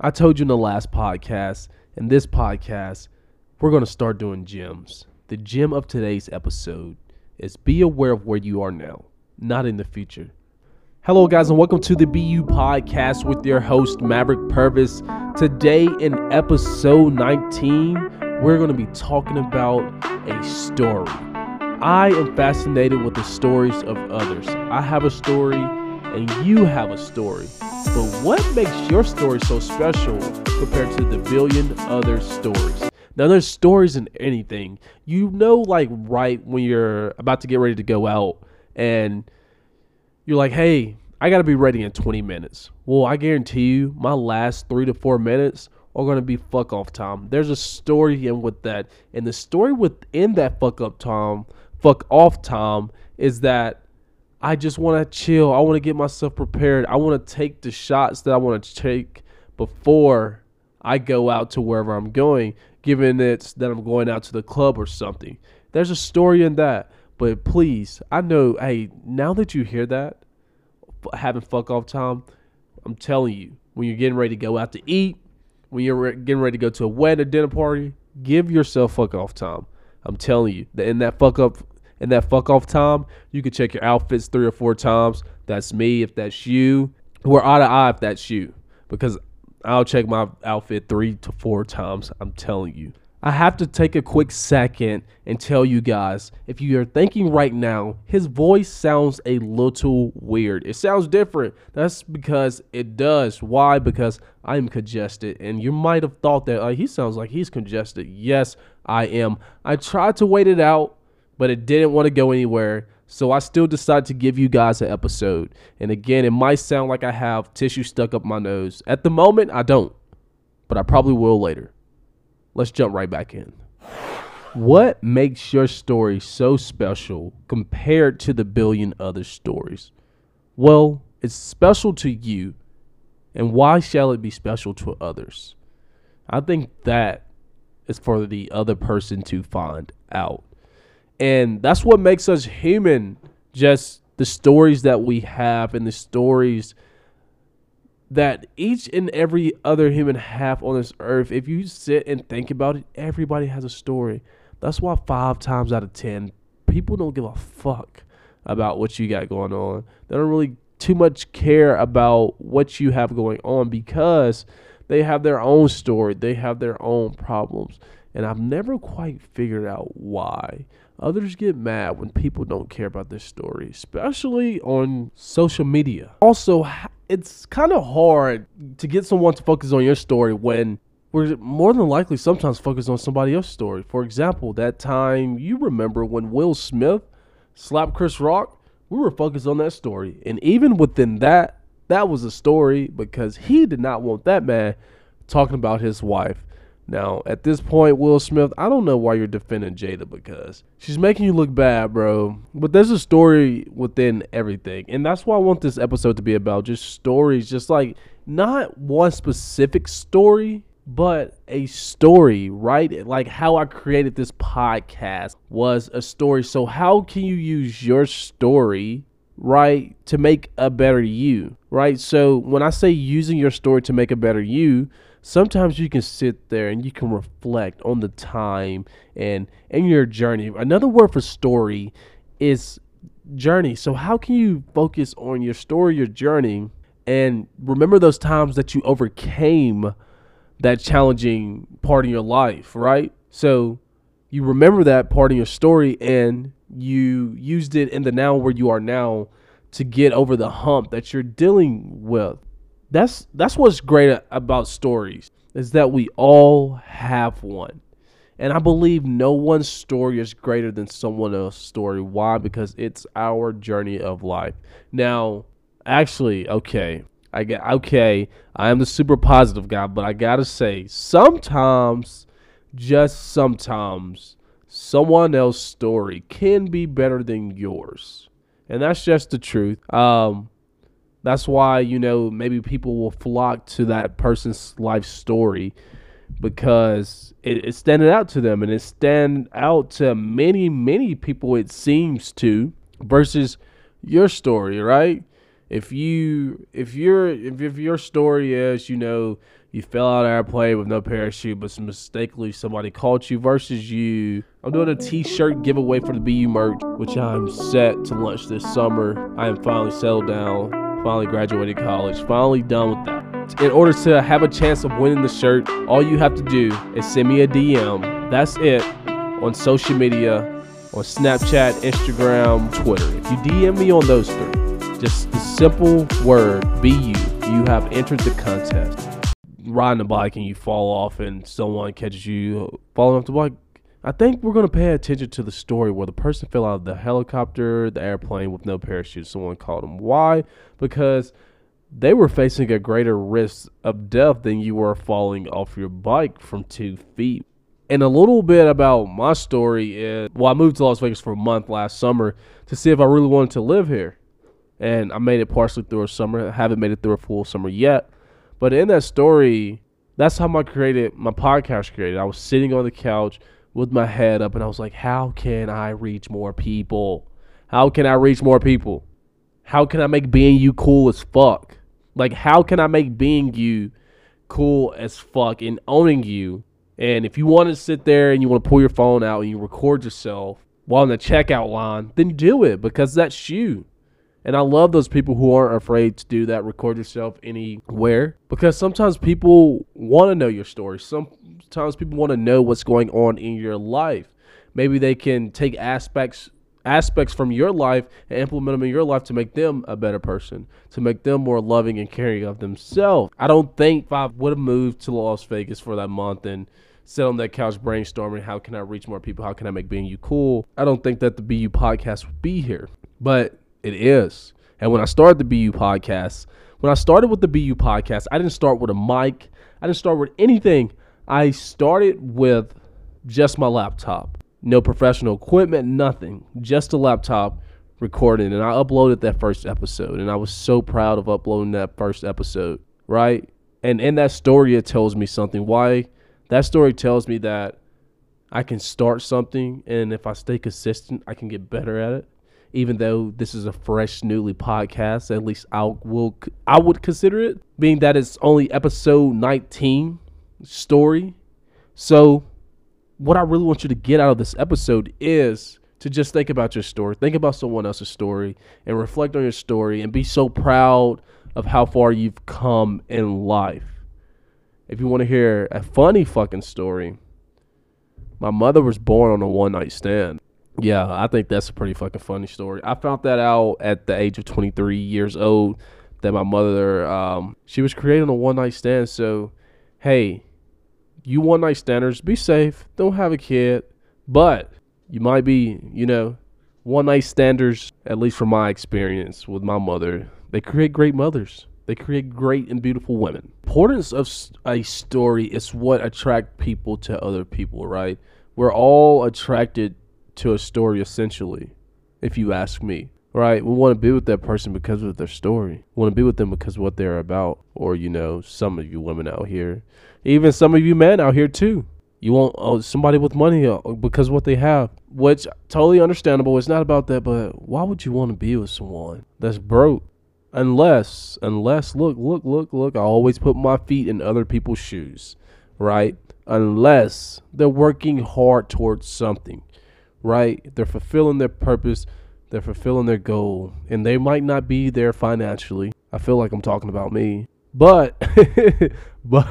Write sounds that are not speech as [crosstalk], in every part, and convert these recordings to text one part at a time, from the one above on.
I told you in the last podcast, in this podcast, we're going to start doing gems. The gem of today's episode is be aware of where you are now, not in the future. Hello, guys, and welcome to the BU podcast with your host, Maverick Purvis. Today, in episode 19, we're going to be talking about a story. I am fascinated with the stories of others. I have a story, and you have a story. But what makes your story so special compared to the billion other stories? Now, there's stories in anything. You know, like right when you're about to get ready to go out, and you're like, hey, I got to be ready in 20 minutes. Well, I guarantee you, my last three to four minutes are going to be fuck off time. There's a story in with that. And the story within that fuck up time, fuck off time, is that I just want to chill. I want to get myself prepared. I want to take the shots that I want to take before I go out to wherever I'm going, given it's that I'm going out to the club or something. There's a story in that. But please, I know, hey, now that you hear that, having fuck off time, I'm telling you, when you're getting ready to go out to eat, when you're getting ready to go to a wedding or dinner party, give yourself fuck off time. I'm telling you, in that fuck up in that fuck off time, you can check your outfits three or four times. That's me if that's you. We're eye to eye if that's you. Because I'll check my outfit three to four times. I'm telling you. I have to take a quick second and tell you guys if you are thinking right now, his voice sounds a little weird. It sounds different. That's because it does. Why? Because I'm congested. And you might have thought that uh, he sounds like he's congested. Yes, I am. I tried to wait it out, but it didn't want to go anywhere. So I still decided to give you guys an episode. And again, it might sound like I have tissue stuck up my nose. At the moment, I don't, but I probably will later. Let's jump right back in. What makes your story so special compared to the billion other stories? Well, it's special to you, and why shall it be special to others? I think that is for the other person to find out. And that's what makes us human, just the stories that we have and the stories that each and every other human have on this earth, if you sit and think about it, everybody has a story. That's why five times out of ten, people don't give a fuck about what you got going on. They don't really too much care about what you have going on because they have their own story, they have their own problems. And I've never quite figured out why. Others get mad when people don't care about their story, especially on social media. Also, it's kind of hard to get someone to focus on your story when we're more than likely sometimes focus on somebody else's story. For example, that time you remember when Will Smith slapped Chris Rock, we were focused on that story. And even within that, that was a story because he did not want that man talking about his wife. Now, at this point, Will Smith, I don't know why you're defending Jada because she's making you look bad, bro. But there's a story within everything. And that's why I want this episode to be about just stories, just like not one specific story, but a story, right? Like how I created this podcast was a story. So, how can you use your story right to make a better you right so when i say using your story to make a better you sometimes you can sit there and you can reflect on the time and and your journey. Another word for story is journey. So how can you focus on your story, your journey, and remember those times that you overcame that challenging part of your life, right? So you remember that part of your story and you used it in the now where you are now to get over the hump that you're dealing with that's that's what's great about stories is that we all have one. And I believe no one's story is greater than someone else's story. Why? Because it's our journey of life. Now, actually, okay, I get okay. I am the super positive guy, but I gotta say, sometimes, just sometimes, someone else's story can be better than yours, and that's just the truth. Um, that's why, you know, maybe people will flock to that person's life story because it, it's standing out to them and it stand out to many, many people it seems to versus your story, right? If you if your if, if your story is you know you fell out of airplane with no parachute, but mistakenly somebody caught you versus you. I'm doing a t-shirt giveaway for the BU merch, which I'm set to launch this summer. I am finally settled down, finally graduated college, finally done with that. In order to have a chance of winning the shirt, all you have to do is send me a DM. That's it on social media, on Snapchat, Instagram, Twitter. If you DM me on those three, just the simple word BU, you have entered the contest riding a bike and you fall off and someone catches you falling off the bike, I think we're going to pay attention to the story where the person fell out of the helicopter, the airplane with no parachute. Someone called them. Why? Because they were facing a greater risk of death than you were falling off your bike from two feet. And a little bit about my story is well, I moved to Las Vegas for a month last summer to see if I really wanted to live here. And I made it partially through a summer. I haven't made it through a full summer yet. But in that story, that's how my created my podcast created. I was sitting on the couch with my head up and I was like, how can I reach more people? How can I reach more people? How can I make being you cool as fuck? Like how can I make being you cool as fuck and owning you? And if you want to sit there and you want to pull your phone out and you record yourself while in the checkout line, then do it because that's you. And I love those people who aren't afraid to do that, record yourself anywhere. Because sometimes people want to know your story. Sometimes people want to know what's going on in your life. Maybe they can take aspects aspects from your life and implement them in your life to make them a better person, to make them more loving and caring of themselves. I don't think if I would have moved to Las Vegas for that month and sit on that couch brainstorming how can I reach more people, how can I make being you cool, I don't think that the BU podcast would be here. But it is. And when I started the BU podcast, when I started with the BU podcast, I didn't start with a mic. I didn't start with anything. I started with just my laptop. No professional equipment, nothing. Just a laptop recording. And I uploaded that first episode. And I was so proud of uploading that first episode, right? And in that story, it tells me something. Why? That story tells me that I can start something. And if I stay consistent, I can get better at it even though this is a fresh, newly podcast. At least I will, I would consider it, being that it's only episode 19 story. So, what I really want you to get out of this episode is to just think about your story, think about someone else's story, and reflect on your story, and be so proud of how far you've come in life. If you want to hear a funny fucking story, my mother was born on a one night stand. Yeah, I think that's a pretty fucking funny story. I found that out at the age of 23 years old that my mother, um, she was creating a one night stand. So, hey, you one night standers, be safe. Don't have a kid, but you might be, you know, one night standers. At least from my experience with my mother, they create great mothers. They create great and beautiful women. Importance of a story is what attract people to other people, right? We're all attracted to a story essentially, if you ask me. Right? We want to be with that person because of their story. We want to be with them because what they're about. Or, you know, some of you women out here, even some of you men out here too. You want oh, somebody with money uh, because what they have, which totally understandable. It's not about that, but why would you want to be with someone that's broke? Unless, unless, look, look, look, look. I always put my feet in other people's shoes, right? Unless they're working hard towards something right? They're fulfilling their purpose, they're fulfilling their goal, and they might not be there financially. I feel like I'm talking about me, but [laughs] but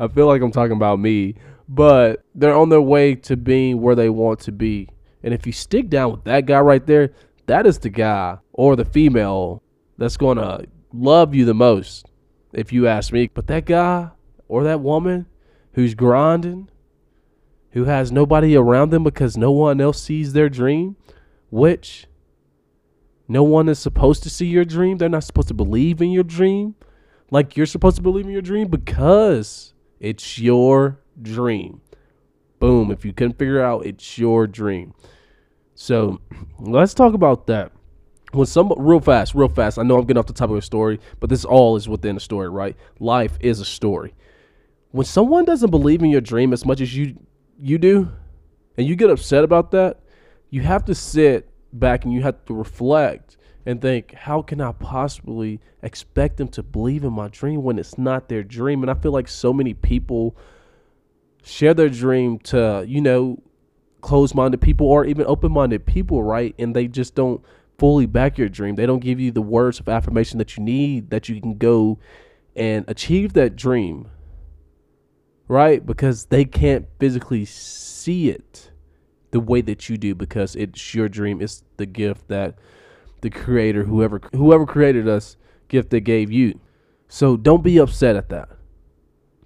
I feel like I'm talking about me, but they're on their way to being where they want to be. And if you stick down with that guy right there, that is the guy or the female that's going to love you the most, if you ask me. But that guy or that woman who's grinding, who has nobody around them because no one else sees their dream, which no one is supposed to see your dream. They're not supposed to believe in your dream like you're supposed to believe in your dream because it's your dream. Boom. If you couldn't figure out, it's your dream. So [clears throat] let's talk about that. When some real fast, real fast. I know I'm getting off the top of a story, but this all is within a story, right? Life is a story. When someone doesn't believe in your dream as much as you you do, and you get upset about that, you have to sit back and you have to reflect and think, how can I possibly expect them to believe in my dream when it's not their dream? And I feel like so many people share their dream to, you know, closed minded people or even open minded people, right? And they just don't fully back your dream. They don't give you the words of affirmation that you need that you can go and achieve that dream, right? Because they can't physically see it the way that you do because it's your dream. It's the gift that the creator, whoever whoever created us, gift they gave you. So don't be upset at that.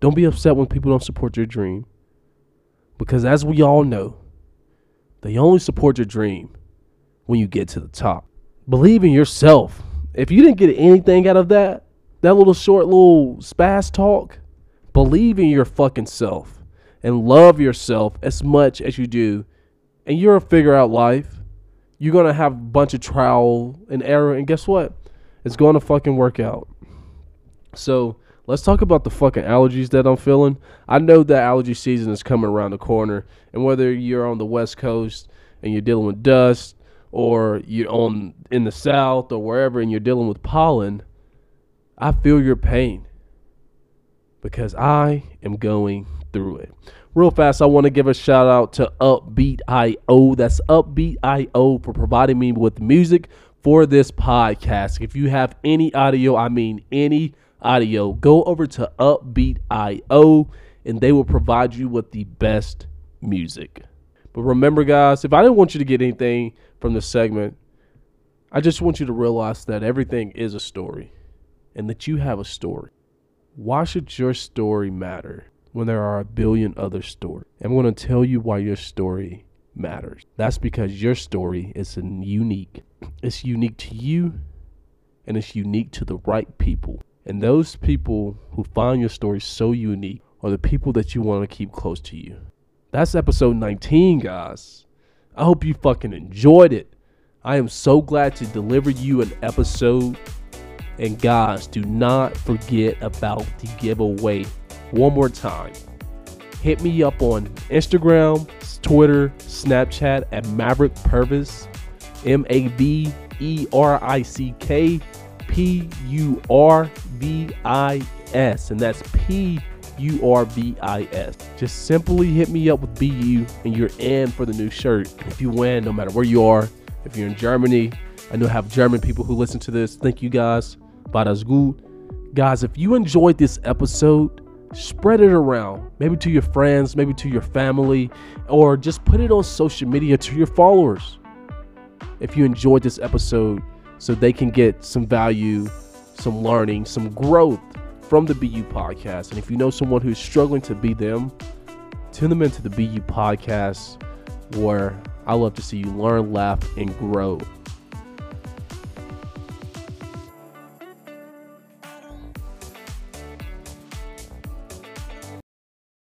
Don't be upset when people don't support your dream. Because as we all know, they only support your dream when you get to the top. Believe in yourself. If you didn't get anything out of that, that little short little spaz talk, believe in your fucking self and love yourself as much as you do. And you'll figure out life. You're going to have a bunch of trial and error. And guess what? It's going to fucking work out. So let's talk about the fucking allergies that I'm feeling. I know that allergy season is coming around the corner, and whether you're on the West Coast and you're dealing with dust, or you're on in the South or wherever and you're dealing with pollen, I feel your pain because I am going through it. Real fast, I want to give a shout out to Uppbeat IO. That's Uppbeat IO for providing me with music for this podcast. If you have any audio, I mean any audio, go over to Uppbeat IO and they will provide you with the best music. But remember, guys, if I didn't want you to get anything from this segment, I just want you to realize that everything is a story and that you have a story. Why should your story matter when there are a billion other stories? I'm going to tell you why your story matters. That's because your story is unique. It's unique to you and it's unique to the right people. And those people who find your story so unique are the people that you want to keep close to you. That's episode 19, guys. I hope you fucking enjoyed it. I am so glad to deliver you an episode. And guys, do not forget about the giveaway. One more time. Hit me up on Instagram, Twitter, Snapchat at Maverick Purvis. M A V E R I C K P U R V I S. And that's P U R V I S. Just simply hit me up with BU and you're in for the new shirt. If you win, no matter where you are, if you're in Germany, I know I have German people who listen to this. Thank you guys. War das gut. Guys, if you enjoyed this episode, spread it around. Maybe to your friends, maybe to your family, or just put it on social media to your followers. If you enjoyed this episode, so they can get some value, some learning, some growth from the BU podcast. And if you know someone who's struggling to be them, tune them into the BU podcast where I love to see you learn, laugh, and grow.